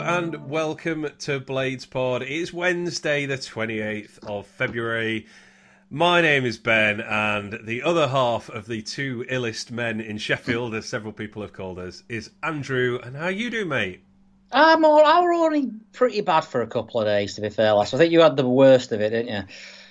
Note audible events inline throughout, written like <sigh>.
and welcome to Blades Pod. It is Wednesday, the 28th of February. My name is Ben, and the other half of the two illest men in Sheffield, as several people have called us, is Andrew. And how you do, mate? I'm all, I were only pretty bad for a couple of days, to be fair, Last, I think you had the worst of it, didn't you?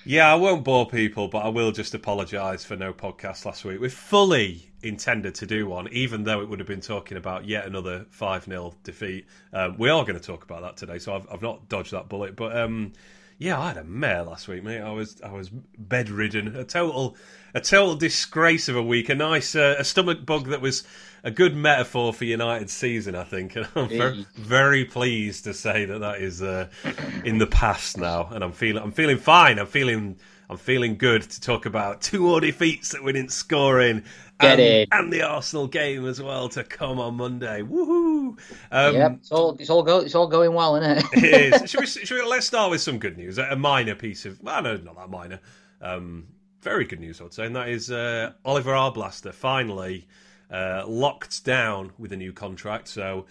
Yeah, I won't bore people, but I will just apologise for no podcast last week. We're fully intended to do one, even though it would have been talking about yet another 5 0 defeat. Um, we are going to talk about that today, so I've, I've not dodged that bullet. But um, yeah, I had a mare last week, mate. I was I was bedridden, a total a total disgrace of a week. A nice uh, a stomach bug that was a good metaphor for United's season, I think. <laughs> And I'm very, very pleased to say that that is uh, in the past now, and I'm feeling I'm feeling fine. I'm feeling I'm feeling good to talk about two more defeats that we didn't score in, and, and, the Arsenal game as well to come on Monday. Woohoo! Um, yep, it's all it's all go, it's all going well, isn't it? it is. <laughs> Should we, should we, let's start with some good news. A minor piece of well, no, not that minor. Um, very good news, I'd say, and that is uh, Oliver Arblaster finally uh, locked down with a new contract. So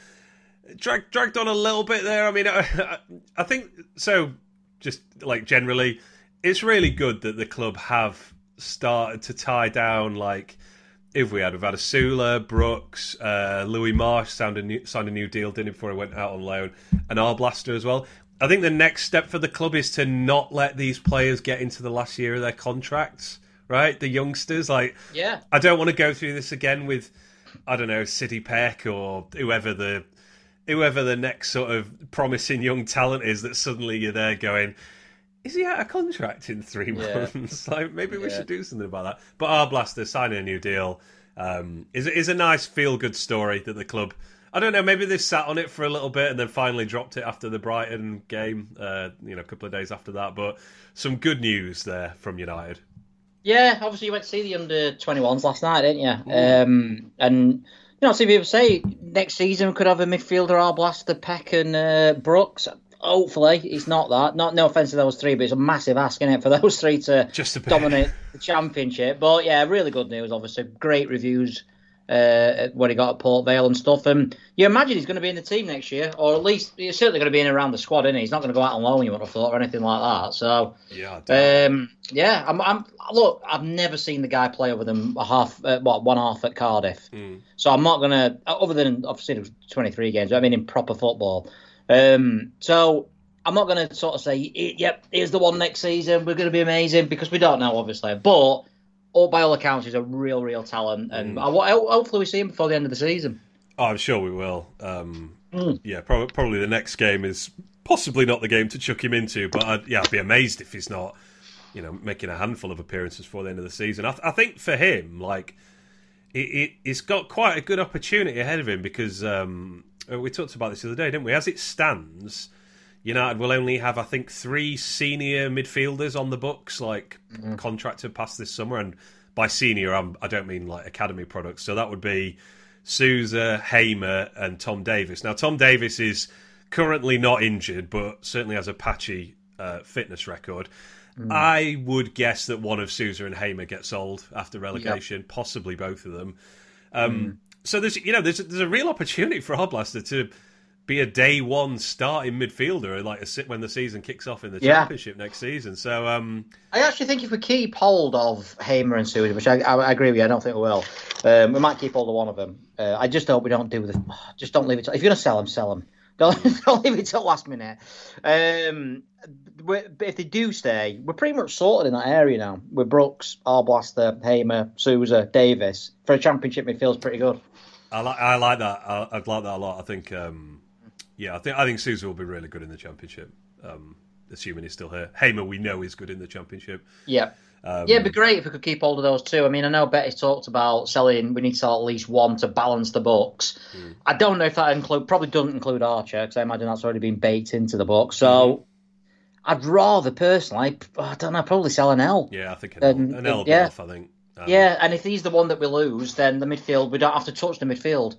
dragged dragged on a little bit there. I mean, I, I think so. Just like generally, it's really good that the club have started to tie down like if we had we've had Osula, Brooks, uh, Louis Marsh signed a new, signed a new deal, didn't he, before he went out on loan, and Arblaster as well. I think the next step for the club is to not let these players get into the last year of their contracts right? The youngsters, like, yeah, I don't want to go through this again with, I don't know, Sydie Peck or whoever the whoever the next sort of promising young talent is that suddenly you're there going, is he out of contract in three months? Yeah. <laughs> like maybe we yeah. should do something about that. But Arblaster signing a new deal um, is is a nice feel good story that the club. I don't know. Maybe they sat on it for a little bit and then finally dropped it after the Brighton game. Uh, you know, a couple of days after that. But some good news there from United. Yeah, obviously you went to see the under 21s last night, didn't you? Um, and you know, see people say next season we could have a midfielder, Arblaster, Peck, and uh, Brooks. Hopefully, it's not that. Not no offense to those three, but it's a massive ask in it for those three to just dominate the championship. But yeah, really good news. Obviously, great reviews uh, when he got at Port Vale and stuff. And you imagine he's going to be in the team next year, or at least he's certainly going to be in around the squad, isn't he? He's not going to go out on loan, you would have thought, or anything like that. So yeah, um, yeah. I'm, I'm, look. I've never seen the guy play other than a half, uh, what one half at Cardiff. Mm. So I'm not going to, other than obviously it was 23 games. I mean, in proper football. Um, so I'm not going to sort of say, yep, here's the one next season. We're going to be amazing because we don't know, obviously, but all by all accounts, he's a real, real talent, and mm. I, hopefully we see him before the end of the season. Oh, I'm sure we will. Um, mm. Yeah, probably, probably the next game is possibly not the game to chuck him into, but I'd, yeah, I'd be amazed if he's not, you know, making a handful of appearances before the end of the season. I, th- I think for him, like, it, it, has got quite a good opportunity ahead of him because um, we talked about this the other day, didn't we? As it stands, United will only have, I think, three senior midfielders on the books, like mm-hmm. contracted past this summer. And by senior, I'm, I do not mean like academy products. So that would be Souza, Hamer, and Tom Davies. Now, Tom Davies is currently not injured, but certainly has a patchy uh, fitness record. Mm. I would guess that one of Souza and Hamer get sold after relegation, yep. possibly both of them. Um, mm. So there's you know there's there's a real opportunity for Arblaster to be a day one starting midfielder like a, when the season kicks off in the yeah. championship next season. So um, I actually think if we keep hold of Hamer and Souza, which I, I, I, agree with you, I don't think we will. Um, we might keep hold of one of them. Uh, I just hope we don't do the. Just don't leave it. To, if you're gonna sell them, sell them. Don't, <laughs> don't leave it till last minute. Um, if they do stay, we're pretty much sorted in that area now. With Brooks, Arblaster, Hamer, Souza, Davies. for a championship it feels pretty good. I like I like that. I, I like that a lot. I think um, yeah, I think I think Souza will be really good in the championship. Um, assuming he's still here. Hamer, we know is good in the championship. Yeah. Um, yeah, it'd be great if we could keep hold of those two. I mean, I know Bettis talked about selling. We need to sell at least one to balance the books. Mm. I don't know if that include probably doesn't include Archer because I imagine that's already been baked into the book. So mm. I'd rather personally, I don't know, probably sell Anel. Yeah, I think Anel, an L yeah. Off, I think. Um, yeah, and if he's the one that we lose, then the midfield we don't have to touch the midfield.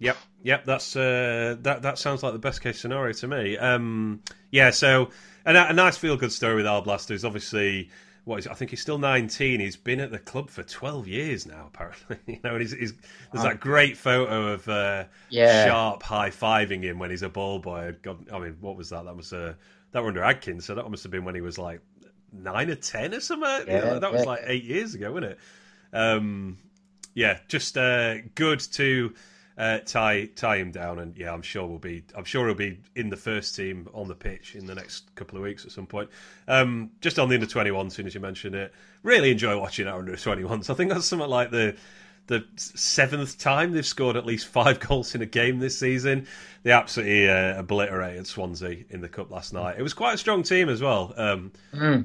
Yep, yep. That's uh, that. That sounds like the best case scenario to me. Um, yeah. So a, a nice feel good story with Arblaster is obviously what is it? I think he's still 19. He's been at the club for 12 years now, apparently. <laughs> you know, and he's, he's there's that great photo of uh, Yeah. Sharp high fiving him when he's a ball boy. God, I mean, what was that? That was uh, that were under Adkins, so that must have been when he was like nine or ten or something. You know, Yeah, that was yeah. like eight years ago, wasn't it? Um, yeah, just uh, good to uh, tie tie him down, and yeah, I'm sure we'll be. I'm sure he'll be in the first team on the pitch in the next couple of weeks at some point. Um, just on the under 21, as soon as you mentioned it, really enjoy watching our under 21s. I think that's something like the the seventh time they've scored at least five <laughs> goals in a game this season. They absolutely uh, obliterated Swansea in the cup last night. It was quite a strong team as well. Um,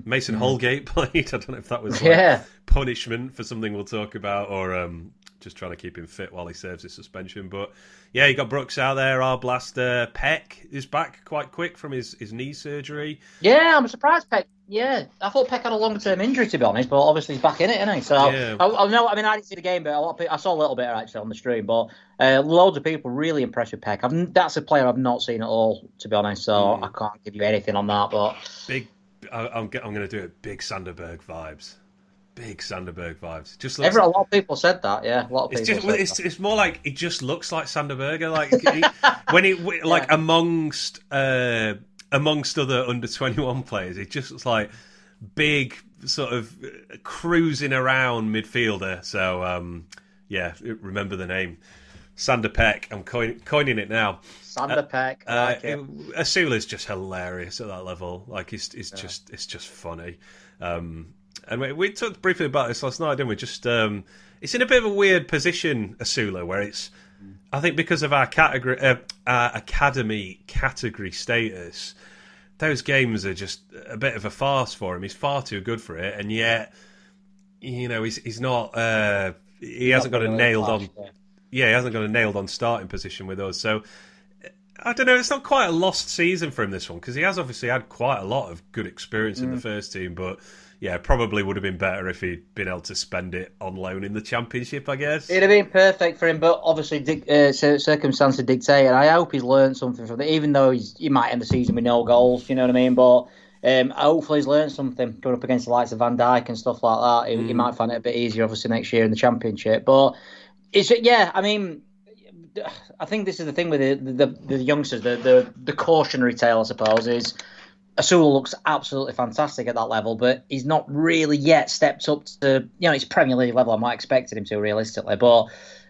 Mason Holgate <laughs> played. I don't know if that was like, Yeah. punishment for something we'll talk about, or um, just trying to keep him fit while he serves his suspension. But yeah, you got Brooks out there. Arblaster Peck is back quite quick from his, his knee surgery. Yeah, I'm surprised Peck. Yeah, I thought Peck had a long term injury to be honest, but obviously he's back in it, isn't he? So Yeah. I, I know. I mean, I didn't see the game, but a lot of people, I saw a little bit actually on the stream. But uh, loads of people really impressed with Peck. I've, that's a player I've not seen at all, to be honest. So Mm. I can't give you anything on that. But Big, I, I'm, I'm going to do it. Big Sander Berge vibes. Big Sander Berge vibes. Just looks. every, a lot of people said that. Yeah, a lot of people. It's just it's, it's more like it just looks like Sanderberger like <laughs> he, when he like amongst uh, amongst other under 21 players it just looks like big sort of uh, cruising around midfielder so um, yeah remember the name Sander Peck I'm coin, coining it now Sander Peck. I uh, like it. Osula's just hilarious at that level. Like it's it's just it's just funny. Um, and we, we talked briefly about this last night, didn't we? Just um, it's in a bit of a weird position, Osula, where it's I think because of our category, uh, our academy category status, those games are just a bit of a farce for him. He's far too good for it, and yet you know he's he's not. Uh, he hasn't got a nailed on yeah, he hasn't got a nailed on starting position with us. So I don't know. It's not quite a lost season for him this one because he has obviously had quite a lot of good experience Mm. in the first team. But yeah, probably would have been better if he'd been able to spend it on loan in the championship. I guess. It'd have been perfect for him, but obviously uh, circumstances dictate, and I hope he's learned something from it. Even though he's, he might end the season with no goals, you know what I mean. But um, hopefully he's learned something going up against the likes of Van Dijk and stuff like that. He, he might find it a bit easier, obviously next year in the championship. But it's yeah, I mean. I think this is the thing with the the, the youngsters. The, the the cautionary tale, I suppose, is Asul looks absolutely fantastic at that level, but he's not really yet stepped up to you know his Premier League level. I might expected him to realistically, but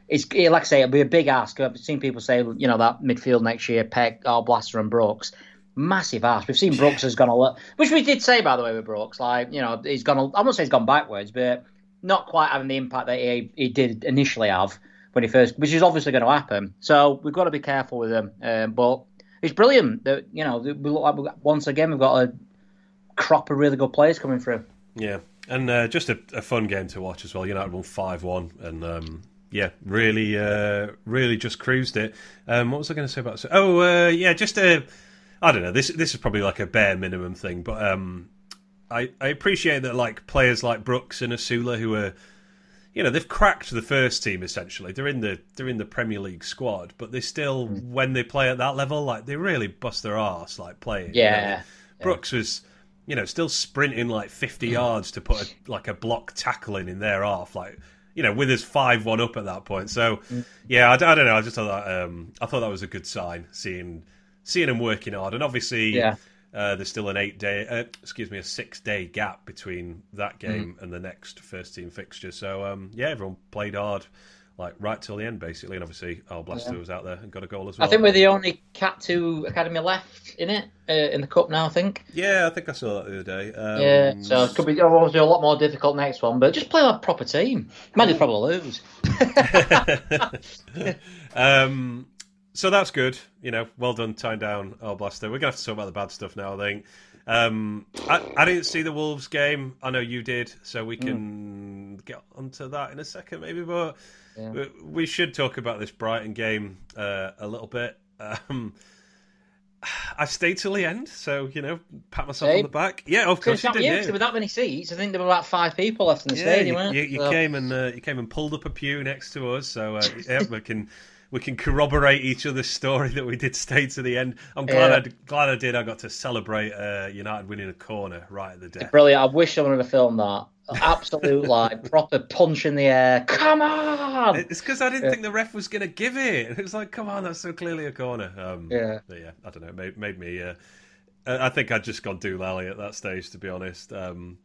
it's like I say, it'll be a big ask. I've seen people say you know that midfield next year, Peck, Blaster, and Brooks. Massive ask. We've seen Brooks has gone a lot, which we did say by the way with Brooks. Like you know he's gone. I won't say he's gone backwards, but not quite having the impact that he, he did initially have when he first, which is obviously going to happen. So we've got to be careful with him. Um, but it's brilliant that you know we look like got, once again we've got a crop of really good players coming through. Yeah, and uh, just a, a fun game to watch as well. United won five one, and um, yeah, really, uh, really just cruised it. Um, what was I going to say about? Oh, uh, yeah, just a. I don't know. This this is probably like a bare minimum thing, but um, I I appreciate that like players like Brooks and Osula who are. You know they've cracked the first team essentially. They're in the they're in the Premier League squad, but they still hmm. when they play at that level, like they really bust their arse like playing. you know. Yeah. Brooks was, you know, still sprinting like 50 hmm. yards to put a, like a block tackle in their half, like you know, with his five one up at that point. So, hmm. yeah, I don't know. I just thought that um, I thought that was a good sign seeing seeing him working hard, and obviously. Yeah. Uh, there's still an eight day, uh, excuse me, a six day gap between that game and the next first team fixture. So um, yeah, everyone played hard, like right till the end basically, and obviously Arblaster was out there and got a goal as well. I think we're the only Cat Two Academy left in it uh, in the cup now. I think. yeah, I think I saw that the other day. Um, Yeah, so it could be obviously a lot more difficult next one, but just play a proper team. Might just probably lose. <laughs> <laughs> um, so that's good. You know, well done tying down Arblaster. We're gonna have to talk about the bad stuff now. I think. Um, I, I didn't see the Wolves game. I know you did, so we can get onto that in a second, maybe. But Yeah. we- we should talk about this Brighton game uh, a little bit. Um, I stayed till the end, so you know, pat myself Same. on the back. Yeah, of course you did. you, yeah. 'cause with that many seats, I think there were about five people left in the Yeah, stadium. you, you, you So- came and uh, you came and pulled up a pew next to us, so uh, yeah, we can <laughs> we can corroborate each other's story that we did stay to the end. I'm glad yeah. I glad I did. I got to celebrate uh, United winning a corner right at the death. Brilliant! I wish someone had filmed that. Absolute <laughs> like proper punch in the air. Come on! It's because I didn't yeah. think the ref was going to give it. <laughs> It was like, come on, that's so clearly a corner. Um, yeah, yeah. I don't know. It made, made me. Uh, I think I'd just gone Doolally at that stage, to be honest. Because um,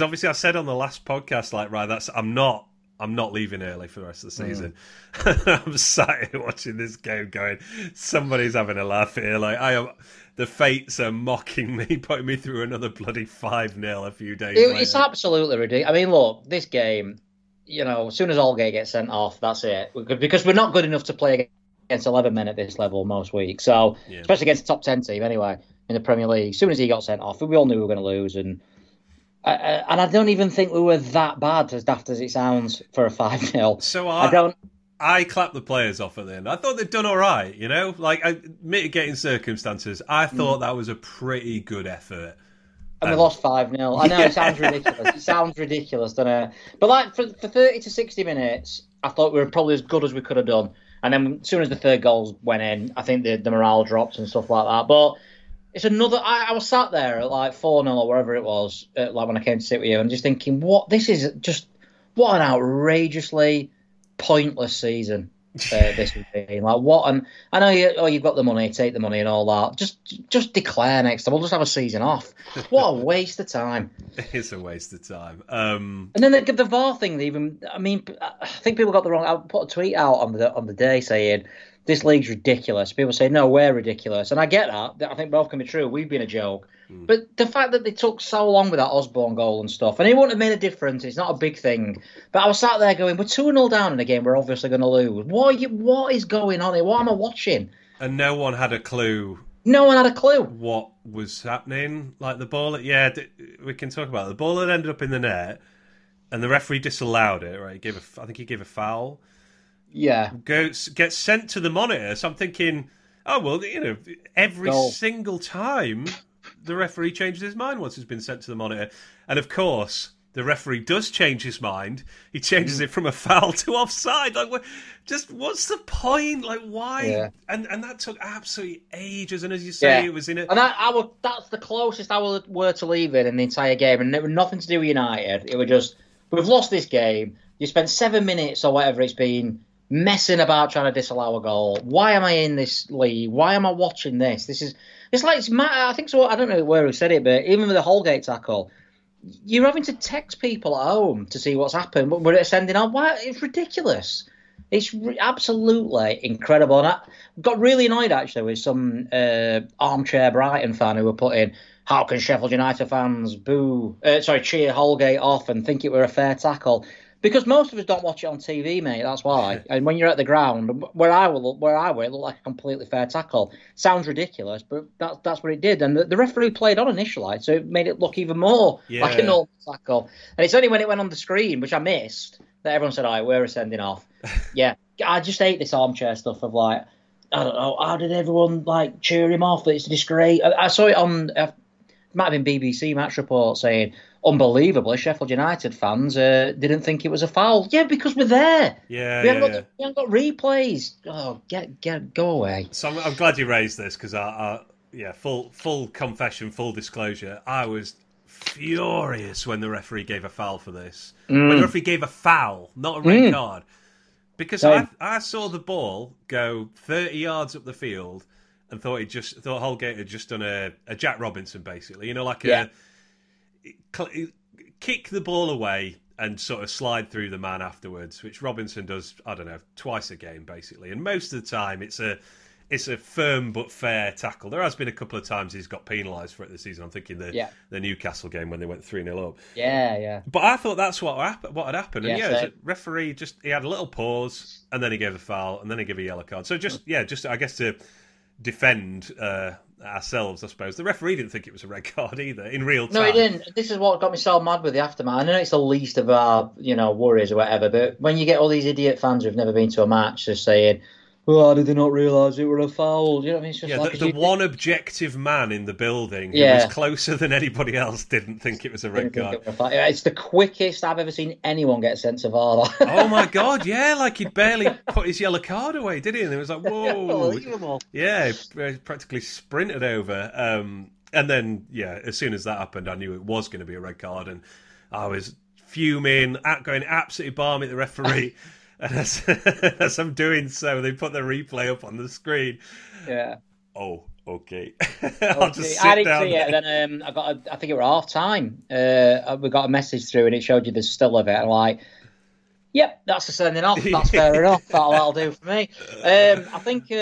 obviously, I said on the last podcast, like, right, that's I'm not I'm not leaving early for the rest of the season. Mm. <laughs> I'm sat here watching this game, going, somebody's having a laugh here. Like I am, the fates are mocking me, <laughs> putting me through another bloody five 0 a few days. It, it's absolutely ridiculous. I mean, look, this game, you know, as soon as Holgate gets sent off, that's it. Because we're not good enough to play against 11 men at this level most weeks. So, yeah. especially against a top 10 team, anyway, in the Premier League. As soon as he got sent off, we all knew we were going to lose, and and I don't even think we were that bad, as daft as it sounds, for a 5 0. So I, I, don't. I clapped the players off at the end. I thought they'd done all right, you know? Like, I, mitigating circumstances. I thought mm. that was a pretty good effort. And um, we lost 5 0. I know, yeah. it sounds ridiculous. It sounds ridiculous, doesn't it? But, like, for, for 30 to 60 minutes, I thought we were probably as good as we could have done. And then as soon as the third goals went in, I think the, the morale dropped and stuff like that. But it's another. I, I, was sat there at like four 0 or wherever it was, uh, like when I came to sit with you, and just thinking, what this is just what an outrageously pointless season uh, <laughs> this has been. Like what? And I know you. Oh, you've got the money. Take the money and all that. Just just declare next time. We'll just have a season off. What a waste of time. <laughs> It's a waste of time. Um... And then the, the VAR thing. Even I mean, I think people got the wrong. I put a tweet out on the on the day saying this league's ridiculous. People say, no, we're ridiculous. And I get that. I think both can be true. We've been a joke. Mm. But the fact that they took so long with that Osborn goal and stuff, and it wouldn't have made a difference. It's not a big thing. But I was sat there going, we're 2 0 down in a game we're obviously going to lose. What, you, what is going on here? What am I watching? And no one had a clue. No one had a clue. What was happening? Like the ball, yeah, we can talk about it. The ball had ended up in the net, and the referee disallowed it, right? He gave a, I think he gave a foul yeah goes gets sent to the monitor. So I'm thinking, oh well, you know, every Goal. single time the referee changes his mind once it's been sent to the monitor, and of course the referee does change his mind. He changes mm. it from a foul to offside. Like, just what's the point? Like, why? Yeah. And and that took absolutely ages. And as you say, yeah. it was in it. And that, I would, that's the closest I were to leave it in the entire game, and it was nothing to do with United. It was just we've lost this game. You spent seven minutes or whatever it's been messing about trying to disallow a goal. Why am I in this league? Why am I watching this? This is it's like it's I think so. I don't know where who said it, but even with the Holgate tackle, you're having to text people at home to see what's happened. But we're sending on. Why? It's ridiculous. It's re- absolutely incredible. And I got really annoyed actually with some uh, armchair Brighton fan who were putting, "How can Sheffield United fans boo? Uh, sorry, cheer Holgate off and think it were a fair tackle?" Because most of us don't watch it on TV, mate. That's why. and when you're at the ground, where I will, where I were, it looked like a completely fair tackle. Sounds ridiculous, but that's that's what it did. And the, the referee played on initially, so it made it look even more yeah. like a normal tackle. And it's only when it went on the screen, which I missed, that everyone said, "All right, we're sending off." <laughs> yeah, I just hate this armchair stuff of like, I don't know, how did everyone like cheer him off? That it's disgrace. I, I saw it on. Uh, might have been BBC Match Report saying unbelievably, Sheffield United fans uh, didn't think it was a foul. Yeah, because we're there. Yeah, we, haven't, yeah, got, we haven't got replays. Oh, get get go away. So I'm, I'm glad you raised this because I, I, yeah, full full confession, full disclosure. I was furious when the referee gave a foul for this. Mm. When the referee gave a foul, not a red mm. card, because I, I saw the ball go 30 yards up the field and thought he just thought Holgate had just done a, a Jack Robinson basically, you know, like a. Yeah kick the ball away and sort of slide through the man afterwards, which Robinson does, I don't know, twice a game basically. And most of the time, it's a it's a firm but fair tackle. There has been a couple of times he's got penalised for it this season. I'm thinking the yeah. the Newcastle game when they went three 0 up. Yeah, yeah. But I thought that's what happened. What had happened? And yeah, yeah referee just he had a little pause and then he gave a foul and then he gave a yellow card. So just yeah, just I guess to defend uh, ourselves, I suppose. The referee didn't think it was a red <laughs> card either in real time. No, he didn't. This is what got me so mad with the aftermath. I know it's the least of our, you know, worries or whatever, but when you get all these idiot fans who've never been to a match just saying, oh, did they not realise it were a foul? You know what I mean? It's just yeah, like, the, the you- one objective man in the building who Yeah. was closer than anybody else didn't think it was a red card. it a It's the quickest I've ever seen anyone get sent to VAR. <laughs> oh my god, yeah, like he'd barely put his yellow card away, did he? And it was like, <laughs> whoa, Unbelievable. yeah, he practically sprinted over. Um, and then, yeah, as soon as that happened, I knew it was going to be a red card, and I was fuming, at going absolutely balmy at the referee. <laughs> and <laughs> as, as I'm doing so, they put the replay up on the screen. Yeah. Oh, okay. <laughs> I'll just sit I didn't down. see it. then um, I got, a, I think it was half time. Uh, we got a message through, and it showed you the still of it. And I'm like, "Yep, that's the sending off. That's fair <laughs> enough. That'll, that'll do for me." Um, I think uh,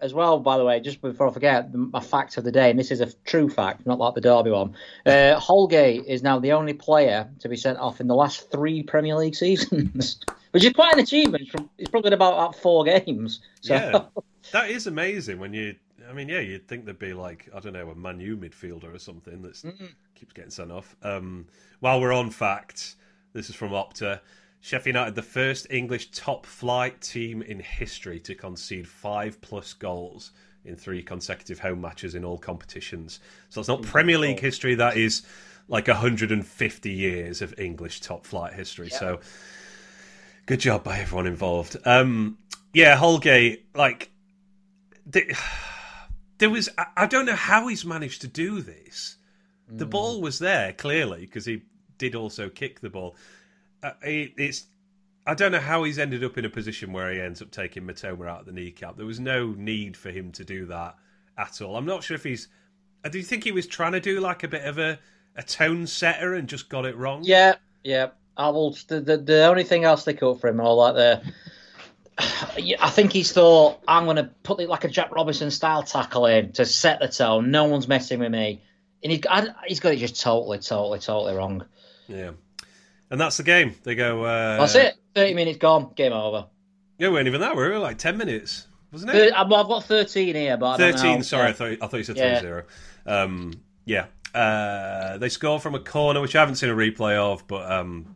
as well. By the way, just before I forget, the- my fact of the day, and this is a true fact, not like the Derby one. Uh, Holgate is now the only player to be sent off in the last three Premier League seasons, which is quite an achievement. From it's probably about, about four games. So. Yeah, <laughs> that is amazing. When you, I mean, yeah, you'd think there'd be like I don't know a Manu midfielder or something that keeps getting sent off. Um, while we're on facts, this is from Opta. Sheffield United, the first English top flight team in history to concede five plus goals in three consecutive home matches in all competitions. So it's not Premier League history. That is like 150 years of English top flight history. So good job by everyone involved. Um, yeah, Holgate, like th- <sighs> there was. I- don't know how he's managed to do this. The ball was there clearly because he did also kick the ball. Uh, it, it's. I don't know how he's ended up in a position where he ends up taking Mitoma out of the kneecap. There was no need for him to do that at all. I'm not sure if he's. uh, Do you think he was trying to do like a bit of a, a tone setter and just got it wrong? Yeah, yeah. I will. The, the, the only thing I'll stick up for him, and all that there. I think he's thought I'm going to put it like a Jack Robinson style tackle in to set the tone. No one's messing with me, and he, I, he's got it just totally, totally, totally wrong. Yeah. And that's the game. They go. Uh, That's it. Thirty minutes gone. Game over. Yeah, we weren't even that. We were like ten minutes, wasn't it? I've got thirteen here, but I don't Thirteen. Sorry, I thought I thought you said Yeah. three zero. Um, yeah, uh, they score from a corner, which I haven't seen a replay of, but um,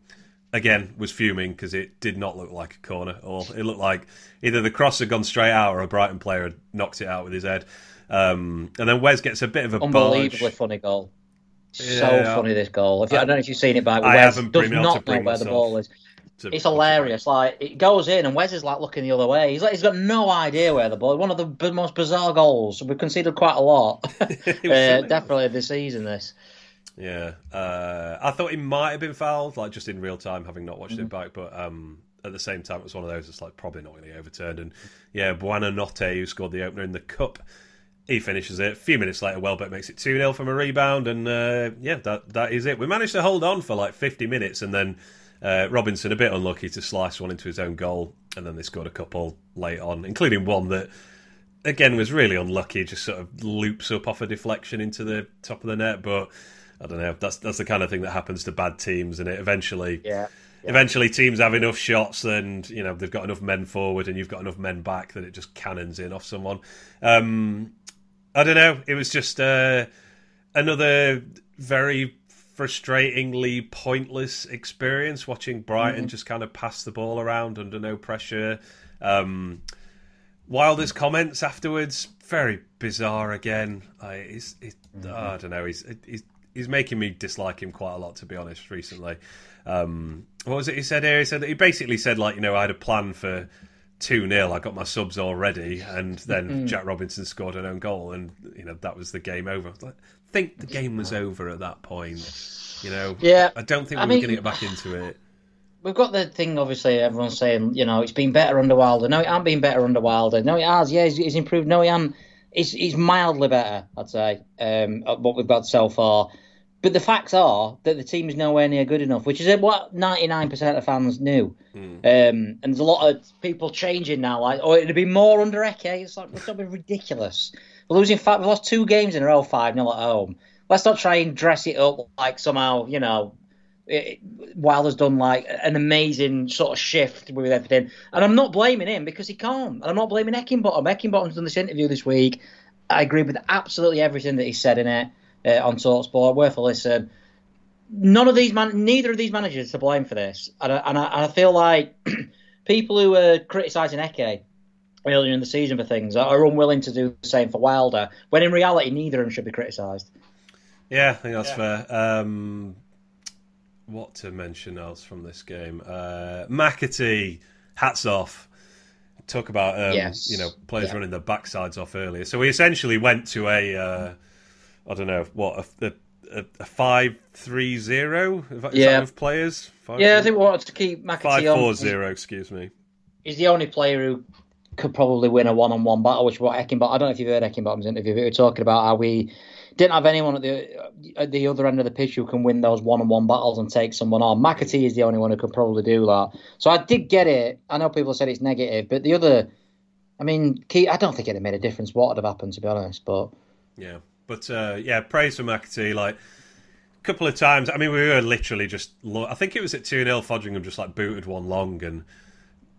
again was fuming because it did not look like a corner at all. It looked like either the cross had gone straight out or a Brighton player had knocked it out with his head. Um, and then Wes gets a bit of a Unbelievably barge. funny goal. So Yeah. funny this goal. If you, I, don't know if you've seen it back. I Wes haven't does been able to not know where the ball is. It's hilarious. Like it goes in, and Wes is like looking the other way. He's like he's got no idea where the ball. One of the b- most bizarre goals. We've conceded quite a lot. <laughs> uh, definitely this season. This. Yeah, uh, I thought he might have been fouled, like just in real time, having not watched it Mm-hmm. back. But um, at the same time, it was one of those that's like probably not going to get overturned. And yeah, Buonanotte, who scored the opener in the cup, he finishes it. A few minutes later, Welbeck makes it two 0 from a rebound, and uh, yeah, that that is it. We managed to hold on for like fifty minutes, and then uh, Robinson a bit unlucky to slice one into his own goal, and then they scored a couple late on, including one that. Again, was really unlucky. Just sort of loops up off a deflection into the top of the net, but I don't know. That's that's the kind of thing that happens to bad teams, and it eventually, Yeah. eventually teams have enough shots, and you know they've got enough men forward, and you've got enough men back that it just cannons in off someone. Um, I don't know. It was just uh, another very frustratingly pointless experience watching Brighton just kind of pass the ball around under no pressure. Um, Wilder's comments afterwards very bizarre again. I, he's, he, I don't know. He's, he's he's making me dislike him quite a lot to be honest. Recently, um, what was it he said here? He said that he basically said like you know I had a plan for two 0 I got my subs already, and then Jack Robinson scored an own goal, and you know that was the game over. I I think the game was over at that point. You know, Yeah. I don't think we I were mean- going to get back into it. We've got the thing, obviously, everyone's saying, you know, it's been better under Wilder. No, it hasn't been better under Wilder. No, it has. Yeah, he's, he's improved. No, he hasn't. He's, he's mildly better, I'd say, um, at what we've got so far. But the facts are that the team is nowhere near good enough, which is what 99% of fans knew. Um, and there's a lot of people changing now, like, oh, it'd be more under Eke. It's like, it's something ridiculous. We're losing five, we've lost two games in a row, 5 0 at home. Let's not try and dress it up like somehow, you know, it, Wilder's done like an amazing sort of shift with everything, and I'm not blaming him because he can't. And I'm not blaming Heckingbottom. Heckingbottom's done this interview this week. I agree with absolutely everything that he said in it uh, on Talksport. Worth a listen. None of these man, neither of these managers are to blame for this, and I, and I, and I feel like <clears throat> people who are criticising Eke earlier in the season for things are unwilling to do the same for Wilder, when in reality neither of them should be criticised. Yeah, I think that's yeah. fair. Um, what to mention else from this game? Uh, McAtee, hats off. Talk about um, yes. you know players yeah. running their backsides off earlier. So we essentially went to a uh, I don't know what a, a, a five three zero. yeah, with players. Five, yeah, I think we wanted to keep McAtee five on. four zero. Excuse me. He's the only player who could probably win a one on one battle, which what Heckingbottom. I don't know if you've heard Heckingbottom's interview. We were talking about how we didn't have anyone at the at the other end of the pitch who can win those one on one battles and take someone on. McAtee is the only one who could probably do that. So I did get it. I know people said it's negative, but the other, I mean, Key I don't think it made a difference what would have happened to be honest. But yeah, but uh, yeah, praise for McAtee. Like a couple of times. I mean, we were literally just. I think it was at two 0 Foderingham just like booted one long and.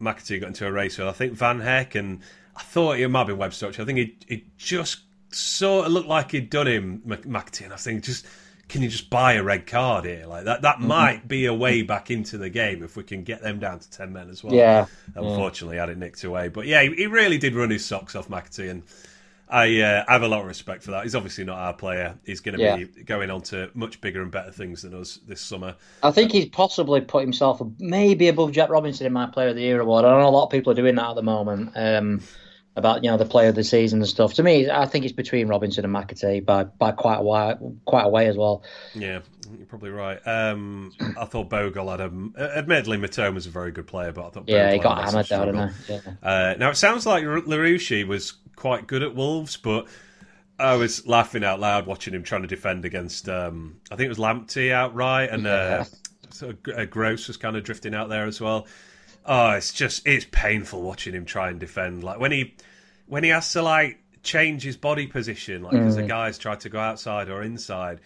McAtee got into a race with I think Van Hecke and I thought it might be Webster. I think he he just sort of looked like he'd done him, McAtee. And I think just can you just buy a red card here? Like that that mm-hmm. might be a way back into the game if we can get them down to ten men as well. Yeah. Unfortunately, yeah. had it nicked away, but yeah, he, he, really did run his socks off McAtee, and I uh, have a lot of respect for that. He's obviously not our player. He's going to yeah. be going on to much bigger and better things than us this summer. I think he's possibly put himself maybe above Jack Robinson in my Player of the Year award. I know a lot of people are doing that at the moment. Um, about you know the player of the season and stuff. To me, I think it's between Robinson and McAtee by by quite a while, quite a way as well. Yeah, you're probably right. Um, I thought Bogle had a. Admittedly, Mitoma was a very good player, but I thought yeah, Bogle he got hammered down. Didn't he? Yeah. Uh, now it sounds like Larouci was quite good at Wolves, but I was laughing out loud watching him trying to defend against. Um, I think it was Lamptey outright, and yeah. uh, of uh, Gross was kind of drifting out there as well. Oh, it's just it's painful watching him try and defend. Like when he when he has to like change his body position, like because mm. the guys try to go outside or inside.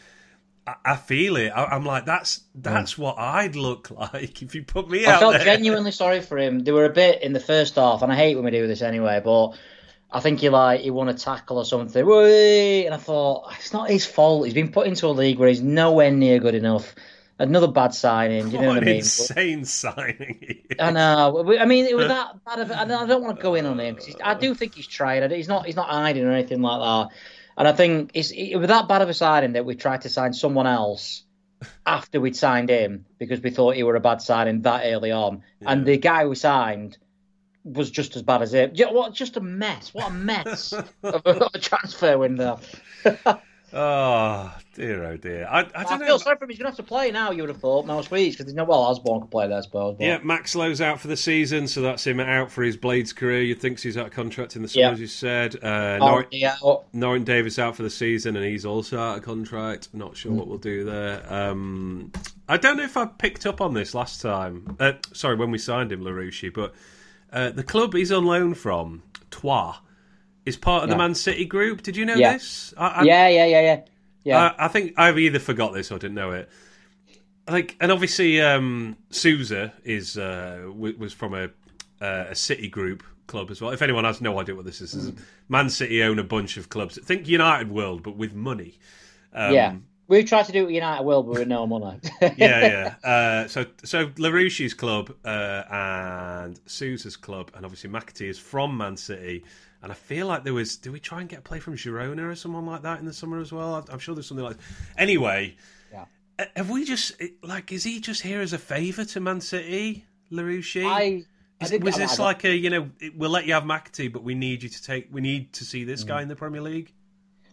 I, I feel it. I, am like, that's that's mm. what I'd look <laughs> like if you put me I out. I felt there. genuinely <laughs> sorry for him. There were a bit in the first half, and I hate when we do this anyway, but. I think he like he won a tackle or something. And I thought it's not his fault. He's been put into a league where he's nowhere near good enough another bad signing. You know what, what I mean? Insane but, signing. I know. I mean, it was that <laughs> bad. Of, I don't want to go in on him because I do think he's tried. He's not. He's not hiding or anything like that. And I think it's it was that bad of a signing that we tried to sign someone else after we'd signed him because we thought he were a bad signing that early on. Yeah. And the guy we signed was just as bad as it. What just a mess! What a mess <laughs> of a transfer window. <laughs> Oh dear, oh dear. I, I don't I know. feel sorry for him. He's going to have to play now. You would have thought most weeks because there's no well Osborn can play there, I suppose. But... Yeah, Max Lowe's out for the season, so that's him out for his Blades career. You think he's out of contract in the summer, yeah. as you said. Uh, Nor- out. Norton Davis out for the season, and he's also out of contract. Not sure mm. what we'll do there. Um, I don't know if I picked up on this last time. Uh, sorry, when we signed him, Larouci, but uh, the club he's on loan from, Troyes is part of yeah. the Man City group. Did you know yeah. this? I, I, yeah, yeah, yeah, yeah. Yeah. I, I, think I've either forgot this or didn't know it. Like, and obviously, um, Souza is uh, was from a uh, a City group club as well. If anyone has no idea what this is, this is Man City own a bunch of clubs. Think United World, but with money. Um, yeah. We tried to do it with United World, but with no money. <laughs> yeah, yeah. <laughs> Uh, so, so Larouci's club uh, and Souza's club, and obviously McAtee is from Man City. And I feel like there was. Did we try and get a play from Girona or someone like that in the summer as well? I'm sure there's something like. Anyway, yeah. Have we just like? Is he just here as a favour to Man City, Larouci? I. Is, was this like a you know we'll let you have McAtee, but we need you to take we need to see this mm. guy in the Premier League?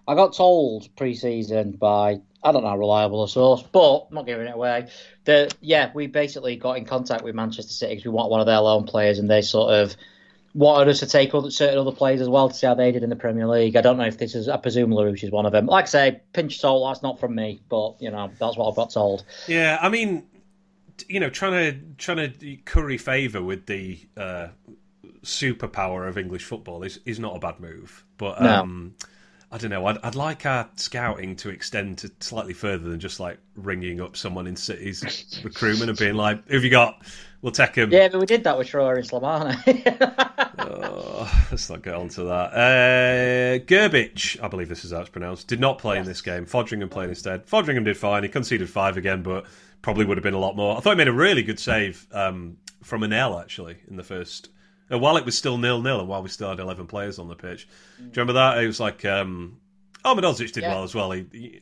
I got told pre-season by I don't know how reliable a source, but I'm not giving it away. That yeah, we basically got in contact with Manchester City because we want one of their loan players, and they sort of wanted us to take other, certain other players as well to see how they did in the Premier League. I don't know if this is. I presume Larouci is one of them. Like I say, pinch salt. That's not from me, but you know that's what I've got told. Yeah, I mean, you know, trying to trying to curry favour with the uh, superpower of English football is is not a bad move, but. Um, no. I don't know. I'd, I'd like our scouting to extend to slightly further than just like ringing up someone in City's <laughs> recruitment and being like, "Who have you got? We'll take him." Yeah, but we did that with Schroer and Slimani. <laughs> oh, let's not get on to that. Uh, Grbic, I believe this is how it's pronounced, did not play yes. in this game. Foderingham played instead. Foderingham did fine. He conceded five again, but probably would have been a lot more. I thought he made a really good save um, from an L actually in the first And while it was still nil nil, and while we still had eleven players on the pitch, do you remember that? It was like um, oh, did yeah. well as well. He, he,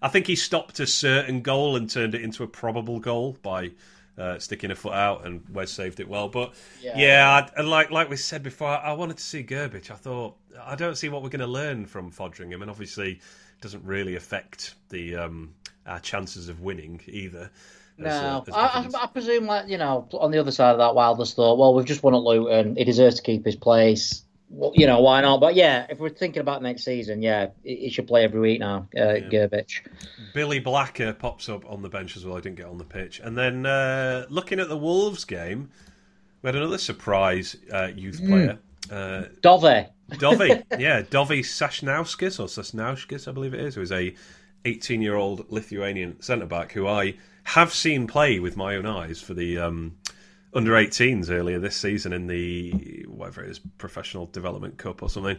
I think he stopped a certain goal and turned it into a probable goal by uh, sticking a foot out, and Wes saved it well. But yeah, yeah I, like like we said before, I wanted to see Grbic. I thought I don't see what we're going to learn from Foderingham, and obviously it doesn't really affect the um, our chances of winning either. No, as, I, I, presume like you know on the other side of that, Wilders thought, well, we've just won at Luton. He deserves to keep his place. Well, you know why not? But yeah, if we're thinking about next season, yeah, he should play every week now. Uh, yeah. Billy Blacker pops up on the bench as well. I didn't get on the pitch, and then uh, looking at the Wolves game, we had another surprise uh, youth hmm. player. Mm. Uh, Dove. Dovey, <laughs> yeah, Dovey Sasnauskas or Sasnauskas, I believe it is, who is a 18 year old Lithuanian centre back who I have seen play with my own eyes for the um, under 18s earlier this season in the whatever it is professional development cup or something.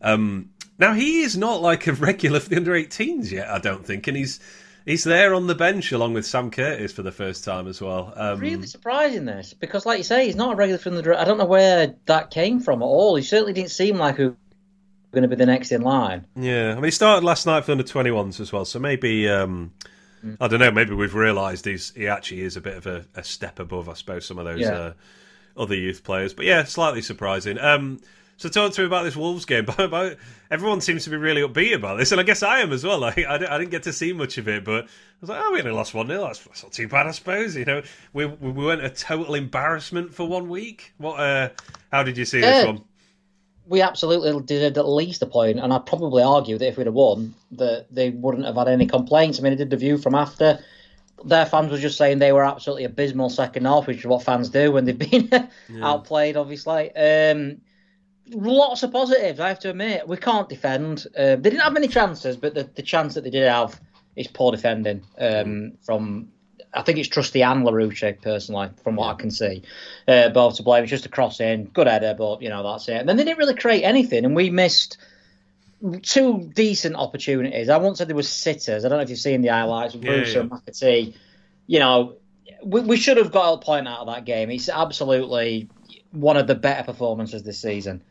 Um, now he is not like a regular for the under 18s yet, I don't think, and he's he's there on the bench along with Sam Curtis for the first time as well. Um, really surprising this because, like you say, he's not a regular from the. I don't know where that came from at all. He certainly didn't seem like who going to be the next in line. Yeah, I mean, he started last night for the under 21s as well, so maybe. Um. I don't know. Maybe we've realised he's he actually is a bit of a, a step above, I suppose, some of those yeah. uh, other youth players. But yeah, slightly surprising. Um, so talk to me about this Wolves game. <laughs> about, everyone seems to be really upbeat about this, and I guess I am as well. <laughs> Like, I, I didn't get to see much of it, but I was like, oh, we only lost one 0 that's, that's, not too bad, I suppose. You know, we we weren't a total embarrassment for one week. What? Uh, how did you see this one? We absolutely did at least a point, and I'd probably argue that if we'd have won, that they wouldn't have had any complaints. I mean, I did the view from after. Their fans were just saying they were absolutely abysmal second half, which is what fans do when they've been <laughs> yeah. outplayed, obviously. Um, lots of positives, I have to admit. We can't defend. Uh, they didn't have many chances, but the, the chance that they did have is poor defending um, from I think it's Trusty and Larouci, personally, from what I can see. Uh, both to blame. It's just a cross in, good header, but you know that's it. And then they didn't really create anything, and we missed two decent opportunities. I once said there was sitters. I don't know if you've seen the highlights. Bruce yeah, yeah. and McAtee. You know, we, we should have got a point out of that game. It's absolutely one of the better performances this season.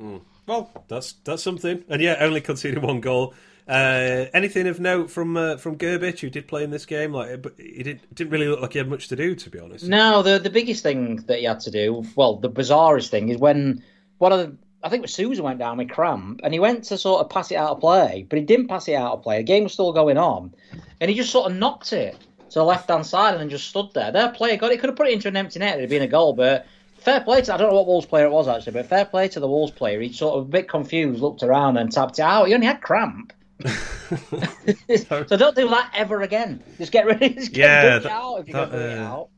Mm. Well, that's that's something. And yeah, only conceded one goal. Uh, anything of note from uh, from Grbic, who did play in this game? Like, he didn't didn't really look like he had much to do, to be honest. No, the the biggest thing that he had to do, well, the bizarrest thing is when one of the I think it was Susan went down with cramp, and he went to sort of pass it out of play, but he didn't pass it out of play. The game was still going on, and he just sort of knocked it to the left hand side and then just stood there. Their player got it. Could have put it into an empty net. It'd been a goal, but fair play to I don't know what Wolves player it was actually, but fair play to the Wolves player. He sort of a bit confused, looked around and tapped it out. He only had cramp. <laughs> so, don't do that ever again. Just get rid of just yeah, that, out if you that, it uh... out.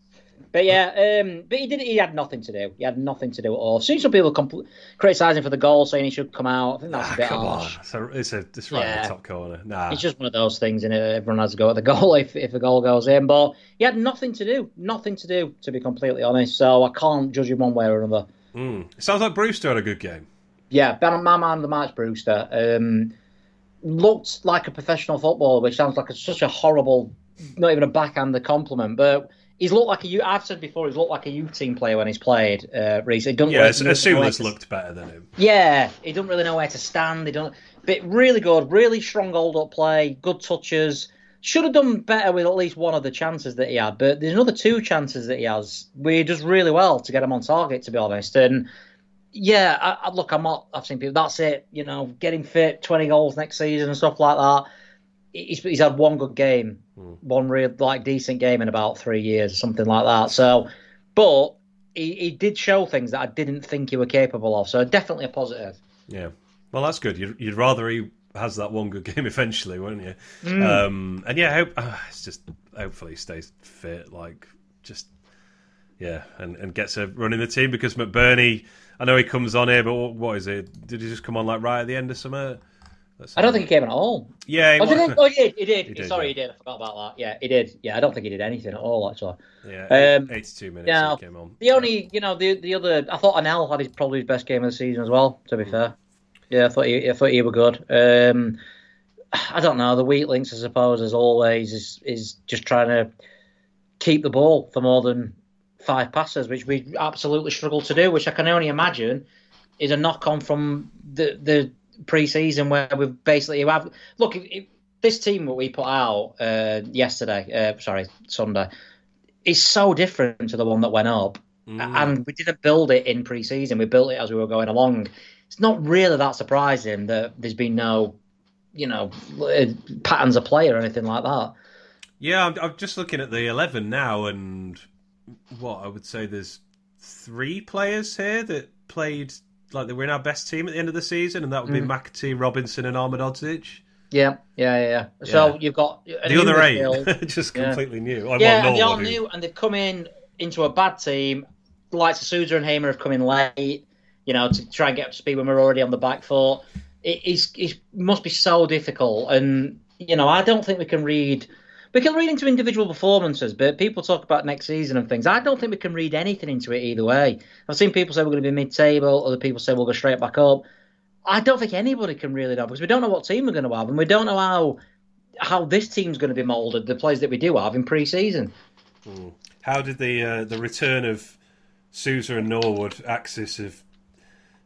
But yeah, um, but he did. He had nothing to do. He had nothing to do at all. Seen some people compl- criticising for the goal, saying he should come out. I think that's ah, a bit come harsh. On. So it's a it's right yeah. in the top corner. Nah, it's just one of those things, and everyone has to go at the goal <laughs> if if the goal goes in. But he had nothing to do. Nothing to do, to be completely honest. So I can't judge him one way or another. Mm. Sounds like Brewster had a good game. Yeah, my man of the match, Brewster. Um, looked like a professional footballer, which sounds like a, such a horrible, not even a backhand compliment, but he's looked like a. I've said before, he's looked like a youth team player when he's played uh, recently. Yeah, really Asuma's looked better than him. Yeah, he doesn't really know where to stand. He don't. But really good, really strong hold up play, good touches. Should have done better with at least one of the chances that he had, but there's another two chances that he has where he does really well to get him on target, to be honest. And yeah, I, I, look, I'm not. I've seen people. That's it. You know, getting fit, 20 goals next season and stuff like that. He's, he's had one good game, mm. one real like decent game in about three years or something like that. So, but he, he did show things that I didn't think he were capable of. So definitely a positive. Yeah, well, that's good. You'd, you'd rather he has that one good <laughs> game eventually, won't you? Mm. Um, and yeah, hope, uh, it's just hopefully he stays fit. Like just yeah, and and gets a run in the team because McBurnie I know he comes on here, but what, what is it? Did he just come on like right at the end of summer? I don't think he came at all. Yeah. Oh, did he? oh, he did. He did. He did Sorry, yeah. he did. I forgot about that. Yeah, he did. Yeah, I don't think he did anything at all, actually. Yeah, um, 82 minutes he came on. The only, you know, the the other, I thought Anel had his probably his best game of the season as well. To be mm. fair, yeah, I thought he, I thought he were good. Um, I don't know. The weak links, I suppose, as always, is is just trying to keep the ball for more than five passes, which we absolutely struggled to do, which I can only imagine is a knock on from the the pre-season where we've basically have look if, this team that we put out uh, yesterday, uh, sorry Sunday, is so different to the one that went up, mm. and we didn't build it in pre-season. We built it as we were going along. It's not really that surprising that there's been no, you know, uh, patterns of play or anything like that. Yeah, I'm, I'm just looking at the eleven now, and what I would say there's three players here that played like they were in our best team at the end of the season, and that would be mm. McAtee, Robinson, and Ahmedhodzic. Yeah, yeah, yeah. So yeah. you've got the other eight, <laughs> just completely yeah. new. Oh, yeah, and they're all new, and they've come in into a bad team. Like Souza and Hamer have come in late, you know, to try and get up to speed when we're already on the back foot. It, it's, it must be so difficult, and you know, I don't think we can read we can read into individual performances, but people talk about next season and things. I don't think we can read anything into it either way. I've seen people say we're going to be mid-table, other people say we'll go straight back up. I don't think anybody can really know because we don't know what team we're going to have, and we don't know how how this team's going to be moulded. The players that we do have in pre-season. Hmm. How did the uh, the return of Souza and Norwood, axis of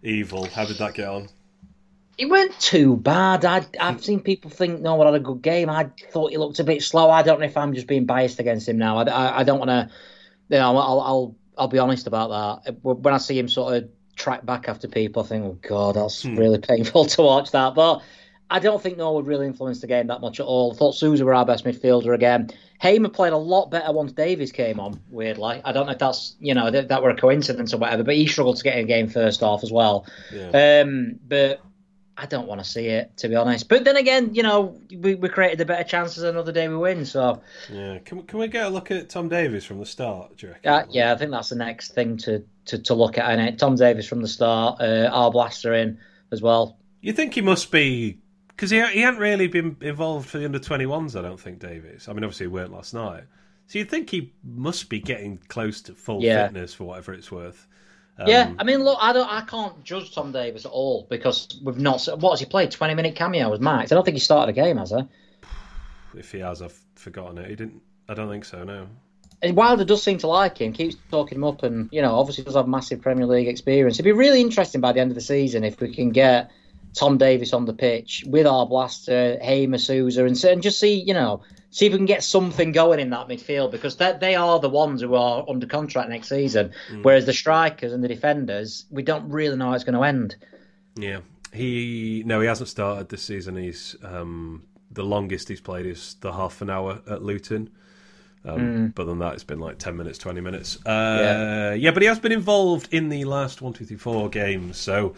evil, how did that get on? It weren't too bad. I, I've seen people think Norwood had a good game. I thought he looked a bit slow. I don't know if I'm just being biased against him now. I, I, I don't want to, you know, I'll, I'll I'll be honest about that. When I see him sort of track back after people, I think, oh god, that's hmm. really painful <laughs> to watch that. But I don't think Norwood really influenced the game that much at all. I thought Souza were our best midfielder again. Hamer played a lot better once Davies came on. Weirdly, I don't know if that's you know that, that were a coincidence or whatever, but he struggled to get in the game first off as well. Yeah. Um, but I don't want to see it, to be honest. But then again, you know, we, we created the better chances another day we win. So yeah, can can we get a look at Tom Davies from the start? Do you reckon? Uh, yeah, I think that's the next thing to to, to look at. And Tom Davies from the start, uh, Arblaster in as well. You think he must be because he he hadn't really been involved for the under twenty ones. I don't think Davies. I mean, obviously he weren't last night. So you'd think he must be getting close to full yeah. fitness for whatever it's worth. Um, yeah, I mean, look, I don't, I can't judge Tom Davies at all because we've not. What has he played? Twenty minute cameo was max. I don't think he started a game, has he? If he has, I've forgotten it. He didn't. I don't think so. No. And Wilder does seem to like him, keeps talking him up, and you know, obviously does have massive Premier League experience. It'd be really interesting by the end of the season if we can get Tom Davies on the pitch with Arblaster, Hamer, Souza, and, and just see, you know, see if we can get something going in that midfield because they are the ones who are under contract next season. Mm. Whereas the strikers and the defenders, we don't really know how it's going to end. Yeah, he no, he hasn't started this season. He's um, the longest he's played is the half an hour at Luton. Um, mm. But than that, it's been like ten minutes, twenty minutes. Uh, yeah. yeah, but he has been involved in the last one, two, three, four games. So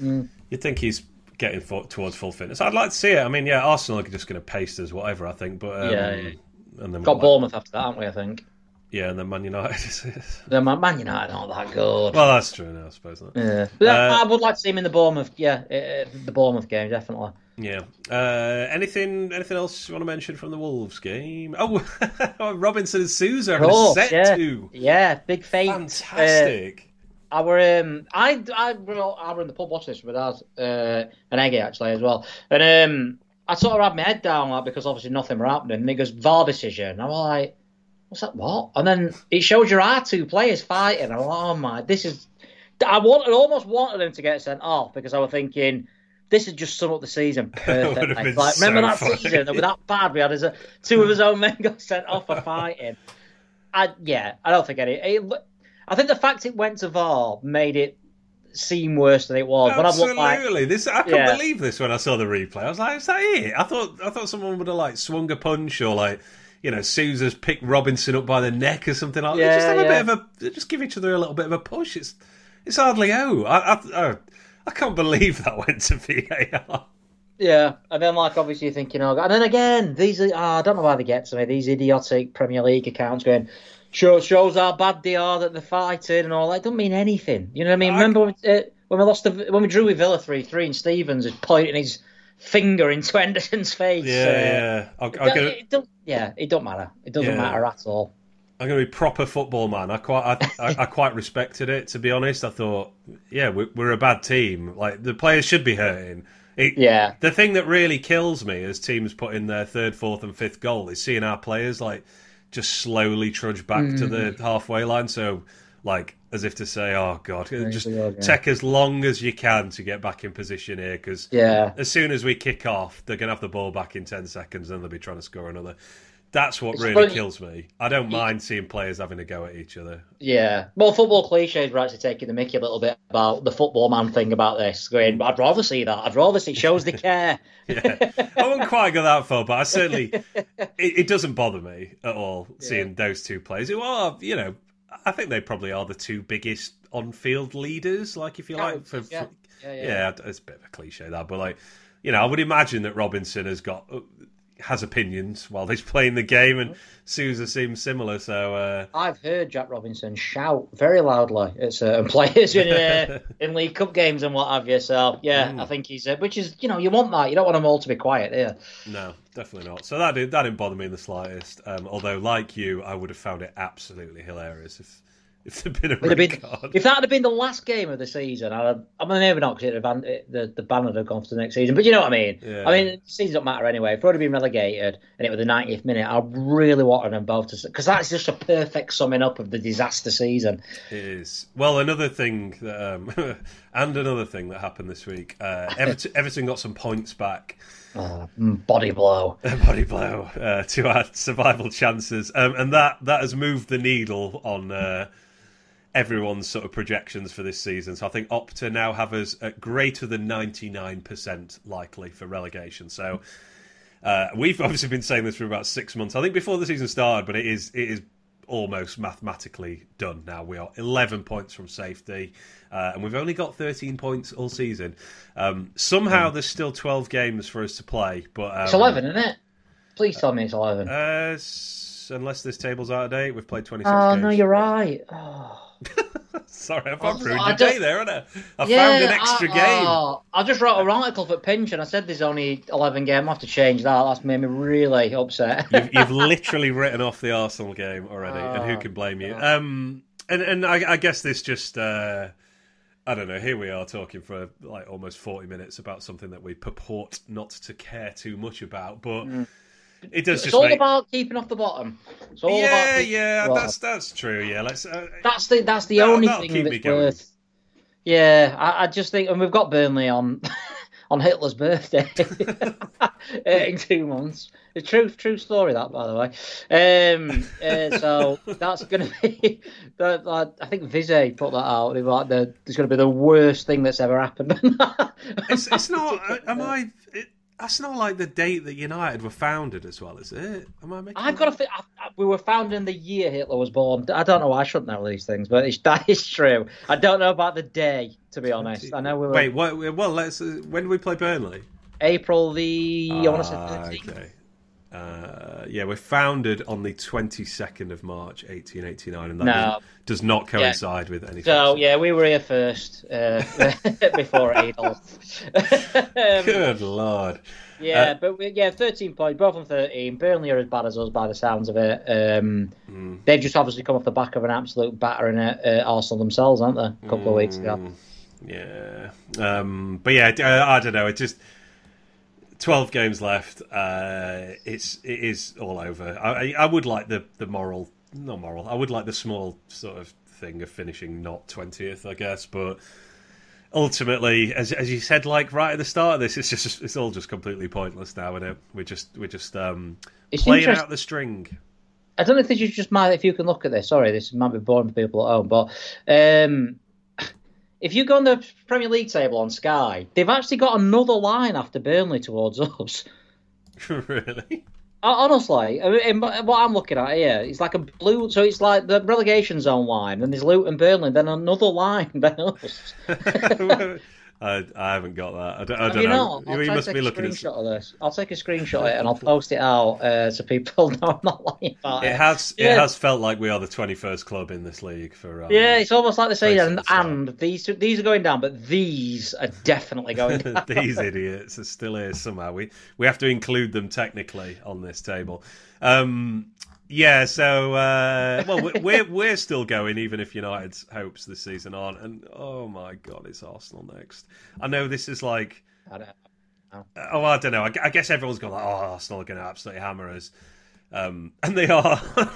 mm. you'd think he's getting for, towards full fitness. I'd like to see it. I mean, yeah, Arsenal are just going to paste us, whatever. I think, but um, yeah, yeah, and then got Bournemouth like, after that, aren't we? I think. Yeah, and then Man United. <laughs> the Man, Man United aren't that good. Well, that's true now, I suppose. Not. Yeah, uh, I would like to see him in the Bournemouth. Yeah, uh, uh, the Bournemouth game definitely. Yeah. Uh, anything? Anything else you want to mention from the Wolves game? Oh, <laughs> Robinson and Souza oh, set yeah. two. Yeah, big fate. Fantastic. Uh, I were um, I I were, I were in the pub watching this with us uh, and Eggy actually as well, and um, I sort of had my head down like because obviously nothing were happening. And he goes VAR decision. I'm like, what's that? What? And then it shows your our two players fighting. I'm like, oh my, this is. I wanted almost wanted him to get sent off because I was thinking this is just sum up the season <laughs> perfectly. like, so remember that funny. season that was that bad? We had his, two of his own men got sent off for <laughs> fighting. I yeah, I don't think any. It, I think the fact it went to VAR made it seem worse than it was. Absolutely, like, this I couldn't yeah. believe this when I saw the replay. I was like, "Is that it?" I thought I thought someone would have like swung a punch or like you know Souza's picked Robinson up by the neck or something like. Yeah, just have yeah. a bit of a just give each other a little bit of a push. It's it's hardly oh I I, I, I can't believe that went to <laughs> VAR. Yeah, and then like obviously you're thinking, oh, and then again, these are, oh, I don't know why they get to me. These idiotic Premier League accounts going, shows shows how bad they are that they're fighting and all that. Don't mean anything. You know what I mean? I... Remember when, uh, when we lost the, when we drew with Villa three three and Stevens is pointing his finger into <laughs> Henderson's face. Yeah, uh, yeah. I'll, I'll it, it, it yeah, it don't matter. It doesn't yeah. matter at all. I'm going to be proper football man. I quite, I, I, I, quite respected it. To be honest, I thought, yeah, we're, we're a bad team. Like the players should be hurting. It, yeah. The thing that really kills me as teams put in their third, fourth, and fifth goal is seeing our players like just slowly trudge back mm. to the mm. halfway line. So, like, as if to say, "Oh God, just God, yeah. take as long as you can to get back in position here." Because yeah, as soon as we kick off, they're gonna have the ball back in ten seconds, and they'll be trying to score another. That's what it's really funny. kills me. I don't mind seeing players having a go at each other. Yeah. Well, football cliches are actually taking the mickey a little bit about the football man thing about this. Going, I'd rather see that. I'd rather see shows the care. <laughs> yeah. I wouldn't quite go that far, but I certainly, <laughs> it, it doesn't bother me at all seeing yeah. those two players who are, you know, I think they probably are the two biggest on-field leaders. Like, if you like, for, yeah. For, yeah, yeah. yeah, it's a bit of a cliche that, but like, you know, I would imagine that Robinson has got uh, has opinions while he's playing the game, and Souza seems similar. So uh... I've heard Jack Robinson shout very loudly at certain <laughs> players in uh, <laughs> in League Cup games and what have you. So yeah, mm. I think he's uh, which is you know you want that. You don't want them all to be quiet, yeah. No, definitely not. So that did, that didn't bother me in the slightest. Um, although, like you, I would have found it absolutely hilarious if if there'd been a red been, card. If that had been the last game of the season, I'd, I'm maybe not because the, the ban would have gone for the next season. But you know what I mean? Yeah. I mean, the season don't matter anyway. If we'd have been relegated and it was the 90th minute, I really wanted them both to. Because that's just a perfect summing up of the disaster season. It is. Well, another thing, that, um, <laughs> and another thing that happened this week, uh, <laughs> Everton, Everton got some points back. Oh, body blow, <laughs> body blow uh, to our survival chances, um, and that that has moved the needle on uh, everyone's sort of projections for this season. So I think Opta now have us at greater than 99% likely for relegation. So uh, we've <laughs> obviously been saying this for about six months. I think before the season started, but it is it is almost mathematically done now. We are 11 points from safety, uh, and we've only got 13 points all season. Um, somehow mm. there's still 12 games for us to play, but um, it's 11, isn't it? Please tell me it's 11. Uh, unless this table's out of date, we've played 26 oh, games. no, you're right. Oh. <laughs> Sorry, I've ruined your day there, haven't I? I yeah, found an extra I, game. Oh, I just wrote an article for Pinch and I said there's only 11 game. I have to change that. That's made me really upset. you've, <laughs> you've, literally written off the Arsenal game already, oh, and who oh, can blame you? Um, and and I, I guess this just. Uh, I don't know. Here we are talking for like almost forty minutes about something that we purport not to care too much about, but mm. It does. It's all make... about keeping off the bottom. It's all yeah, about yeah. That's that's true. Yeah, let's. Uh, that's the that's the only thing that's worth. Yeah, I, I, just think, and we've got Burnley on <laughs> on Hitler's birthday <laughs> in two months. A true true story that, by the way. Um, uh, so <laughs> that's going to be. I think Vise put that out. Like the, it's going to be the worst thing that's ever happened. it's, it's not. Uh, am I? It, that's not like the date that United were founded as well, is it? Am I making? I've got to think. We were founded in the year Hitler was born. I don't know. I shouldn't know these things, but it's, <laughs> that is true. I don't know about the day, to be honest. I know we were. Wait, what? Well, let's. Uh, when did we play Burnley? April the. Ah, I want to say 13th. Okay. Uh, yeah, we're founded on the 22nd of March, 1889, and that no. does not coincide yeah. with anything. So, yeah, we were here first uh, <laughs> before Adolf. <laughs> um, Good lord. Yeah, uh, but we, yeah, 13 points, both on 13. Burnley are as bad as us by the sounds of it. Um, mm. They've just obviously come off the back of an absolute battering at uh, Arsenal themselves, aren't they? A couple mm, of weeks ago. Mm, yeah. Um, but yeah, I, I don't know. It just 12 games left. Uh, it's it is all over. I, I would like the the moral, not moral. I would like the small sort of thing of finishing not 20th, I guess. But ultimately, as as you said, like right at the start of this, it's just it's all just completely pointless now, and we're just we're just um, it's playing out the string. I don't know if this is just my if you can look at this. Sorry, this might be boring for people at home, but um, if you go on the Premier League table on Sky, they've actually got another line after Burnley towards us. <laughs> really? Honestly, what I'm looking at here, it's like a blue. So it's like the relegation zone line, and there's Luton, Burnley, then another line <laughs> than us. <laughs> I, I haven't got that. I don't, I don't you know. I'll you must be looking at of this. I'll take a screenshot of it and I'll <laughs> post it out uh, so people <laughs> know I'm not lying about it. It has yeah. it has felt like we are the 21st club in this league for. Um, yeah, it's almost like they say, and, and these these are going down, but these are definitely <laughs> going down. these idiots are still here somehow. We we have to include them technically on this table. Um, yeah, so uh, well, we're we're still going, even if United's hopes this season aren't. And oh my god, it's Arsenal next. I know this is like, I don't know. oh, I don't know. I, I guess everyone's going like, oh, Arsenal are going to absolutely hammer us. Um, and they are. <laughs>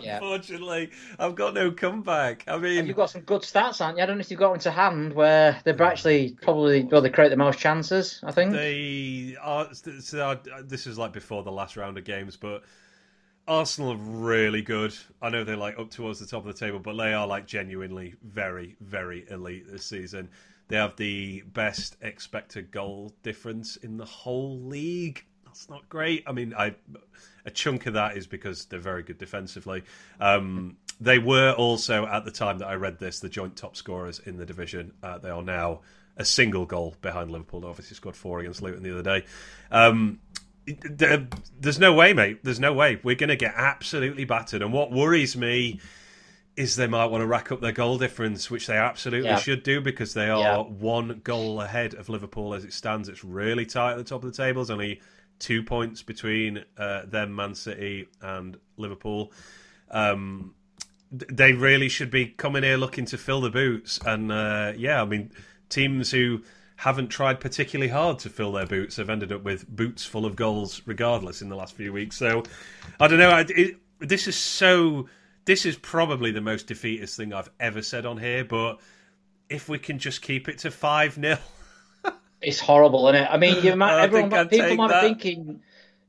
yeah. Unfortunately, I've got no comeback. I mean, you've got some good stats, aren't you? I don't know if you've got into hand where they've actually probably well they create the most chances. I think they are. So this is like before the last round of games, but Arsenal are really good. I know they're like up towards the top of the table, but they are like genuinely very, very elite this season. They have the best expected goal difference in the whole league. That's not great. I mean, I a chunk of that is because they're very good defensively. Um, they were also at the time that I read this the joint top scorers in the division. Uh, they are now a single goal behind Liverpool. They obviously scored four against Luton the other day. Um, there's no way, mate. There's no way. We're going to get absolutely battered. And what worries me is they might want to rack up their goal difference, which they absolutely yeah. should do because they are yeah. one goal ahead of Liverpool as it stands. It's really tight at the top of the table. There's only two points between uh, them, Man City, and Liverpool. Um, they really should be coming here looking to fill the boots. And uh, yeah, I mean, teams who haven't tried particularly hard to fill their boots have ended up with boots full of goals regardless in the last few weeks. So I don't know. It, this is so this is probably the most defeatist thing I've ever said on here, but if we can just keep it to 5 0. it's horrible, isn't it? I mean, you <laughs> might, everyone, people might that. be thinking,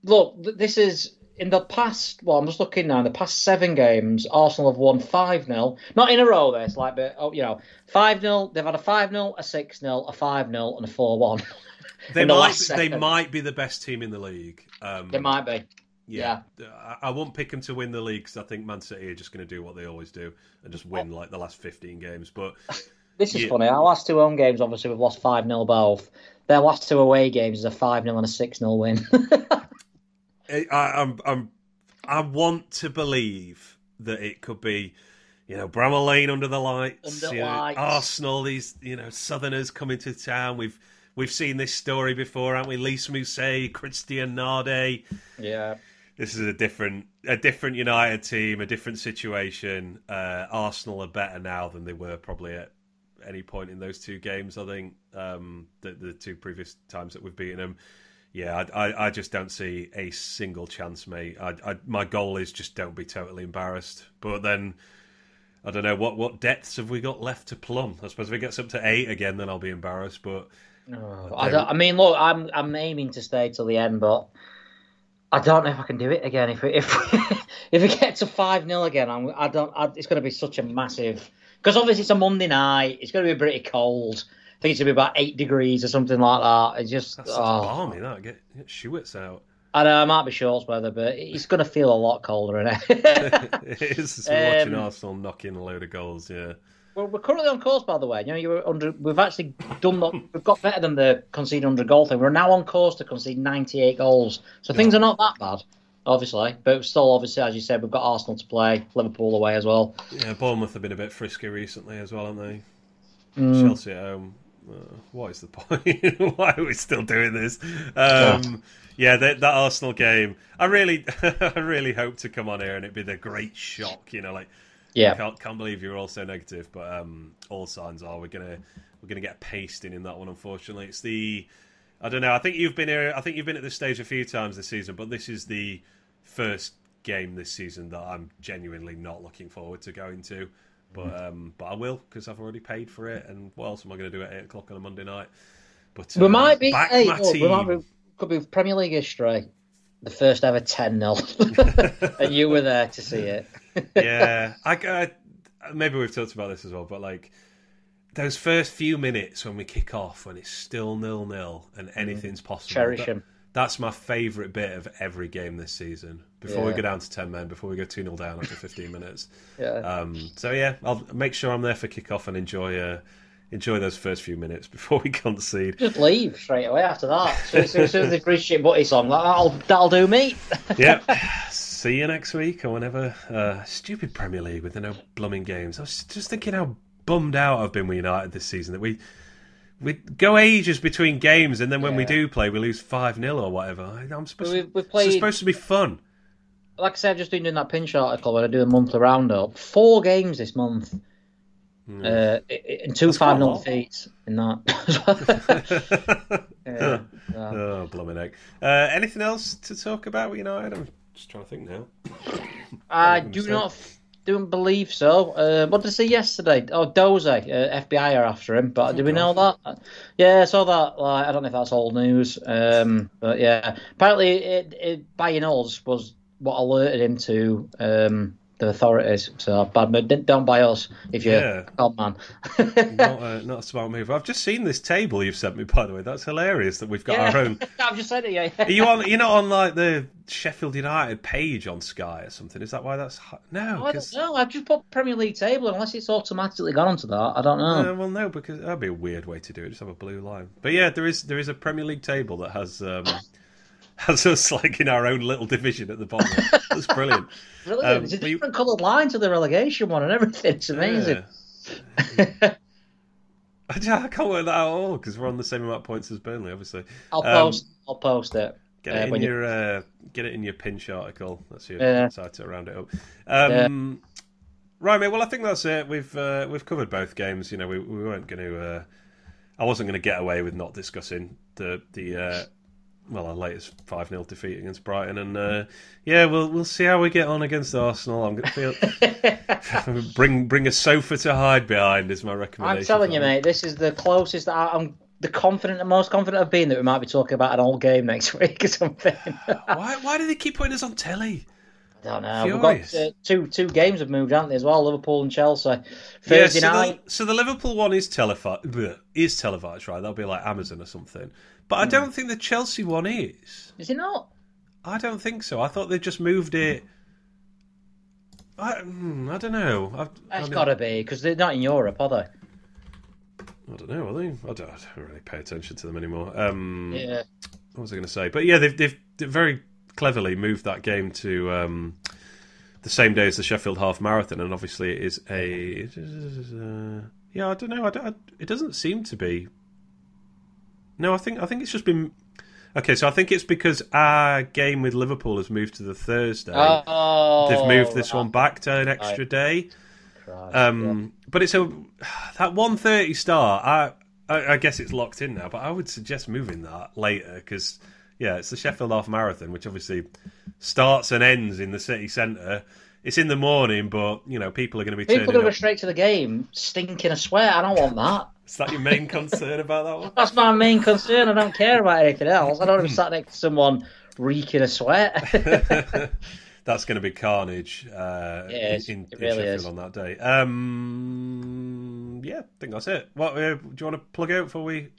look, this is in the past, well, I'm just looking now. In the past seven games, Arsenal have won five 0 Not in a row. This, like, but oh, you know, five 0 They've had a five 0 a six 0 a five 0 and a four one. <laughs> They might. They might be the best team in the league. Um, they might be yeah, yeah. I, I won't pick them to win the league because I think Man City are just going to do what they always do and just win like the last 15 games. But <laughs> this is yeah. funny. Our last two home games, obviously, we've lost 5 0 both. Their last two away games is a 5 0 and a 6 0 win. <laughs> I, I'm, I'm, I want to believe that it could be you know, Bramall Lane under the lights, under lights. Know, Arsenal, these you know Southerners coming to town. We've we've seen this story before, haven't we? Lys Mousset, Christian Nade. Yeah, this is a different a different United team, a different situation. Uh, Arsenal are better now than they were probably at any point in those two games. I think um, the, the two previous times that we've beaten them. Yeah, I, I, I just don't see a single chance, mate. I, I, my goal is just don't be totally embarrassed. But then, I don't know what what depths have we got left to plumb. I suppose if it gets up to eight again, then I'll be embarrassed. But oh, I, I mean, look, I'm I'm aiming to stay till the end, but I don't know if I can do it again. If we, if we, <laughs> if we get to five 0 again, I'm, I don't. I, it's going to be such a massive because obviously it's a Monday night. It's going to be pretty cold. I think it's going to be about eight degrees or something like that. It's just That's oh. balmy. That get, get Schewitz out. I know it might be shorts weather, but it's going to feel a lot colder in it. <laughs> it is. Um, watching Arsenal knocking a load of goals. Yeah. Well, we're currently on course, by the way. You know, you were under. We've actually done. The, we've got better than the concede under goal thing. We're now on course to concede 98 goals. So things are not that bad, obviously. But still, obviously, as you said, we've got Arsenal to play, Liverpool away as well. Yeah, Bournemouth have been a bit frisky recently as well, haven't they? Mm. Chelsea at home. Uh, what is the point? <laughs> Why are we still doing this? Um, yeah, that, that Arsenal game. I really, <laughs> I really hope to come on here and it be the great shock. You know, like yeah, can't, can't believe you're all so negative, but um, all signs are we're gonna we're gonna get pasting in that one. Unfortunately, it's the I don't know. I think you've been here. I think you've been at this stage a few times this season, but this is the first game this season that I'm genuinely not looking forward to going to. But mm. um, but I will because I've already paid for it. And what else am I going to do at eight o'clock on a Monday night? But uh, we might be. Hey, oh, we might be, could be Premier League history the first ever 10 0. <laughs> and you were there to see it. yeah. I, uh, maybe we've talked about this as well, but like those first few minutes when we kick off, when it's still nil nil and mm. anything's possible. Cherish them. That's my favourite bit of every game this season. Before yeah. we go down to 10 men, before we go 2 0 down after 15 minutes. <laughs> yeah. Um, so, yeah, I'll make sure I'm there for kick off and enjoy uh, enjoy those first few minutes <laughs> before we concede. Just leave straight away after that. So, as soon as the Christian Butty song, that'll, that'll do me. <laughs> yep. See you next week or whenever. Uh, stupid Premier League with the no blooming games. I was just thinking how bummed out I've been with United this season that we we go ages between games and then when yeah. we do play we lose 5 0 or whatever. I'm supposed, we've, we've played... it's supposed to be fun. Like I said, I've just been doing that pinch article where I do a monthly roundup. Four games this month Mm. Uh, and two five nil defeats in that. <laughs> <laughs> yeah, Oh, blooming egg. Uh, anything else to talk about with United? I'm Just trying to think now. I do not don't believe so. Uh, what did I see yesterday? Oh, Doze, uh, FBI are after him. But oh, do we know that? Yeah, I saw that. Like, I don't know if that's old news. Um, but yeah, apparently, it, it, by nose was what alerted him to um, the authorities. So bad, move. don't buy us if you're yeah. a man. <laughs> not, a, not a smart move. I've just seen this table you've sent me. By the way, that's hilarious that we've got yeah. our own. <laughs> I've just said it. Yeah. Are you on? You're not on like the Sheffield United page on Sky or something. Is that why that's no? I don't know. I've just put Premier League table unless it's automatically gone onto that. I don't know. Uh, well, no, because that'd be a weird way to do it. Just have a blue line. But yeah, there is there is a Premier League table that has. Um, <laughs> has us like in our own little division at the bottom. That's brilliant. <laughs> brilliant. Um, it's a different coloured line to the relegation one and everything. It's amazing. <laughs> Yeah. I can't work that out at all because we're on the same amount of points as Burnley, obviously. I'll um, post. I'll post it. Get it uh, in your uh, get it in your pinch article. That's your yeah. side to round it up. Um, yeah. Right, mate. Well, I think that's it. We've uh, we've covered both games. You know, we we weren't going to. Uh, I wasn't going to get away with not discussing the the uh, well, our latest five 0 defeat against Brighton, and uh, yeah, we'll we'll see how we get on against Arsenal. I'm going to feel <laughs> bring bring a sofa to hide behind is my recommendation. I'm telling you, mate, this is the closest I, am the confident, the most confident I've been that we might be talking about an old game next <laughs> week or something. <laughs> why why do they keep putting us on telly? I don't know. Furious. We've got uh, two two games have moved, haven't they, as well? Liverpool and Chelsea. Thursday yeah, so night. The, so the Liverpool one is televised. Is televised, right? That'll be like Amazon or something. But I hmm. don't think the Chelsea one is. Is it not? I don't think so. I thought they just moved it. I, hmm, I don't know. I've, it's got to be because they're not in Europe, are they? I don't know. Are they? I don't, I don't really pay attention to them anymore. Um, yeah. What was I going to say? But yeah, they've, they've, they've very cleverly moved that game to um, the same day as the Sheffield Half Marathon, and obviously it is a. Uh, yeah, I don't know. I don't, I, it doesn't seem to be no, I think I think it's just been okay. So I think it's because our game with Liverpool has moved to the Thursday. Oh, They've moved this one back to an extra day. um, yeah. But it's a that one thirty start. I, I, I guess it's locked in now, but I would suggest moving that later because yeah, it's the Sheffield Half Marathon, which obviously starts and ends in the city centre. It's in the morning, but you know people are going to be people are going to go straight to the game, stinking a sweat. I don't want that. Is that your main concern about that one? That's my main concern. I don't care about anything else. I don't want to be sat next to someone reeking a sweat. <laughs> That's going to be carnage uh, in, in, really Sheffield is. on that day. Um, yeah, I think that's it. What uh, do you want to plug out before we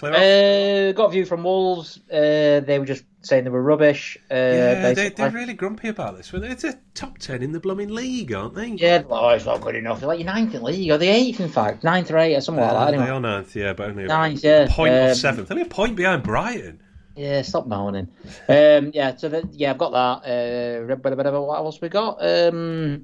clear off? Uh, got a view from Wolves. Uh, they were just saying they were rubbish. Uh, yeah, they, are really grumpy about this. It's a top ten in the blooming league, aren't they? Yeah, well, it's not good enough. They're like your ninth in the league, or the eighth, in fact, ninth or eighth, or something like that. Anyway. They are ninth, yeah, but only ninth, yeah. point um, seventh. Only a point behind Brighton. Yeah, stop moaning. Um, yeah, so the, yeah, I've got that. Uh, what else we got? Um,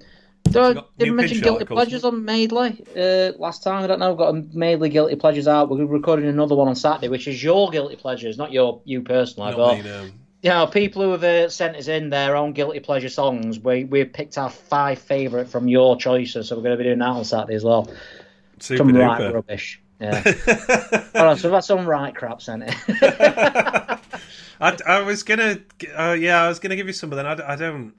did I mention guilty pleasures on Madeley uh, last time? I don't know. We've got a Madeley guilty pleasures out. We're recording another one on Saturday, which is your guilty pleasures, not your you personally. Not but, me, no. You know, people who have uh, sent us in their own guilty pleasure songs. We we picked our five favourite from your choices, so we're going to be doing that on Saturday as well. Super some duper. right rubbish. Yeah. <laughs> Hold on, so that's some right crap sent it. <laughs> I, I was gonna, uh, yeah, I was gonna give you some, but then I, I don't.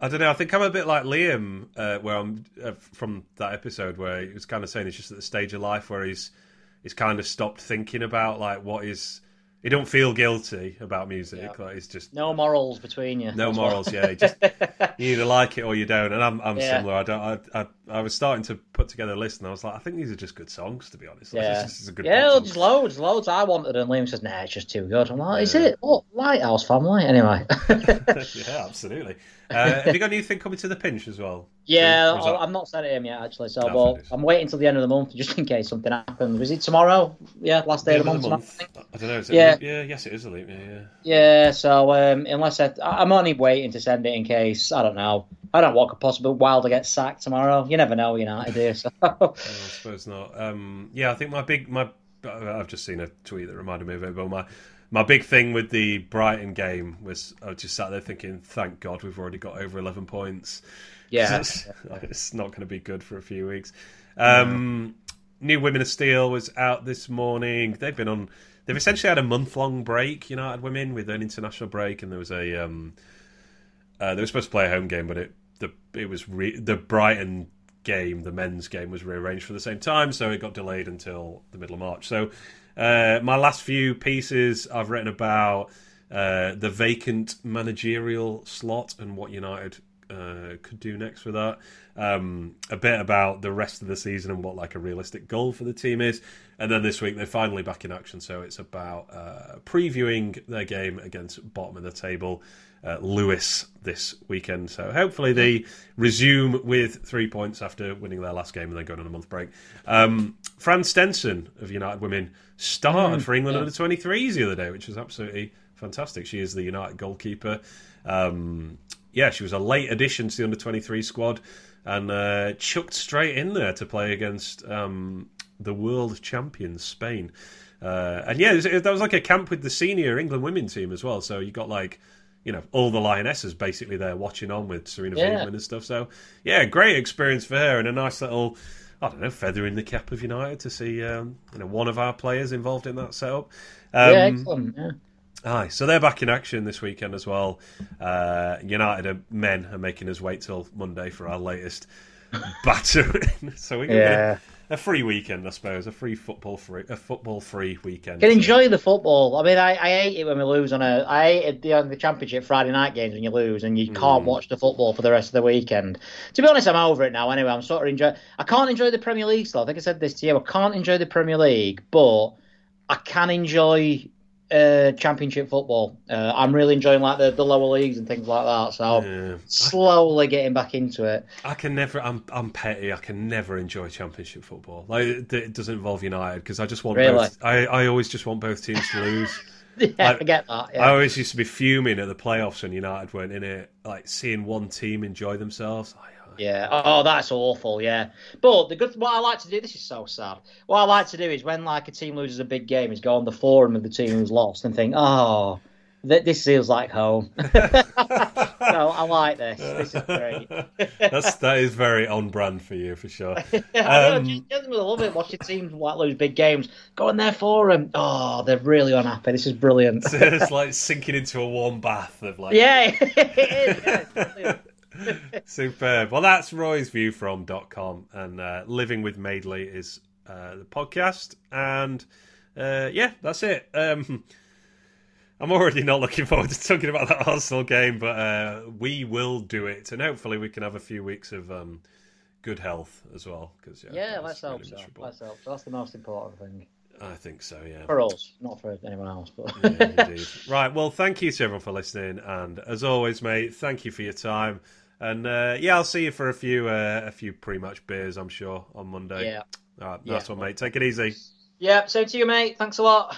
I don't know. I think I'm a bit like Liam, uh, where I'm uh, from that episode where he was kind of saying he's just at the stage of life where he's he's kind of stopped thinking about like what is. He don't feel guilty about music. Yeah. Like it's just no morals between you. No morals. Well. <laughs> yeah, just you either like it or you don't. And I'm I'm yeah. similar. I don't. I, I, I was starting to put together a list, and I was like, I think these are just good songs, to be honest. Like, yeah, this, is a good yeah, there's loads, loads. I wanted, and Liam says, Nah, it's just too good. I'm like, yeah. is it? What Lighthouse Family? Anyway. <laughs> <laughs> yeah, absolutely. Uh, <laughs> have you got anything coming to the pinch as well? Yeah, I'm not sent it him yet actually. So, no, but I'm waiting until the end of the month just in case something happens. Was it tomorrow? Yeah, last day of the month. Month. I don't know. yeah, yeah, yes, it is a leap. year. yeah. Yeah. So um, unless I, I'm only waiting to send it in case I don't know. I don't want what a possible Wilder get sacked tomorrow. You never know, United do. So. <laughs> <laughs> I suppose not. Um, yeah, I think my big my I've just seen a tweet that reminded me of it, but my my big thing with the Brighton game was I just sat there thinking, thank God we've already got over 11 points. Yeah. It's, <laughs> it's, not going to be good for a few weeks. Um, New Women of Steel was out this morning. They've been on, they've essentially had a month long break, United Women, with an international break, and there was a. Um, Uh, they were supposed to play a home game, but it the it was re- the Brighton game, the men's game, was rearranged for the same time, so it got delayed until the middle of March. So uh, my last few pieces I've written about uh, the vacant managerial slot and what United uh, could do next with that. Um, a bit about the rest of the season and what like a realistic goal for the team is, and then this week they're finally back in action. So it's about uh, previewing their game against bottom of the table. Uh, Lewes this weekend. So hopefully they resume with three points after winning their last game and then going on a month break. Um, Fran Stenson of United Women started mm, for England yeah. under 23s the other day, which was absolutely fantastic. She is the United goalkeeper. Um, yeah, she was a late addition to the under 23 squad and uh, chucked straight in there to play against um, the world champions, Spain. Uh, and yeah, that was like a camp with the senior England women team as well. So you got like, you know, all the lionesses basically there watching on with Sarina yeah. and stuff. So yeah, great experience for her and a nice little, I don't know, feather in the cap of United to see um, you know one of our players involved in that setup. Um, yeah, excellent. Yeah. Aye, so they're back in action this weekend as well. Uh, United men are making us wait till Monday for our latest <laughs> battering. <laughs> so we yeah. a, a free weekend, I suppose, a free football free, a football free weekend. Can so. enjoy the football. I mean, I, I hate it when we lose on a. I hate the, on the championship Friday night games when you lose and you can't mm. watch the football for the rest of the weekend. To be honest, I'm over it now. Anyway, I'm sort of enjoy. I can't enjoy the Premier League still. I think I said this to you. I can't enjoy the Premier League, but I can enjoy uh, championship football. Uh, I'm really enjoying like the, the lower leagues and things like that. So yeah. slowly getting back into it. I can never. I'm I'm petty. I can never enjoy championship football. Like it doesn't involve United because I just want. Really? Both, I I always just want both teams to lose. <laughs> yeah, like, I get that. Yeah. I always used to be fuming at the playoffs when United weren't in it. Like seeing one team enjoy themselves. Like, yeah. Oh, that's awful. Yeah. But the good, what I like to do, this is so sad. What I like to do is when like a team loses a big game, is go on the forum of the team who's lost and think, oh, th- this feels like home. <laughs> no, I like this. This is great. <laughs> That's that is very on brand for you for sure. <laughs> I um, just, I love it watching teams like lose big games. Go on their forum. Oh, they're really unhappy. This is brilliant. it's like sinking into a warm bath of like. Yeah, it is. Yeah, <laughs> Superb. Well, that's Roy's view from .com, and uh, Living with Madeley is uh, the podcast, and uh, yeah, that's it. Um, <laughs> I'm already not looking forward to talking about that Arsenal game, but uh, we will do it, and hopefully we can have a few weeks of um, good health as well. Because yeah, yeah let's really hope so. Let's hope so. That's the most important thing. I think so, yeah. For us, not for anyone else. But yeah. <laughs> Right. Well, thank you to everyone for listening, and as always, mate, thank you for your time. And uh, yeah, I'll see you for a few uh, a few pre-match beers, I'm sure, on Monday. Yeah. All right, nice yeah. one, mate. Take it easy. Yeah, same to you, mate. Thanks a lot.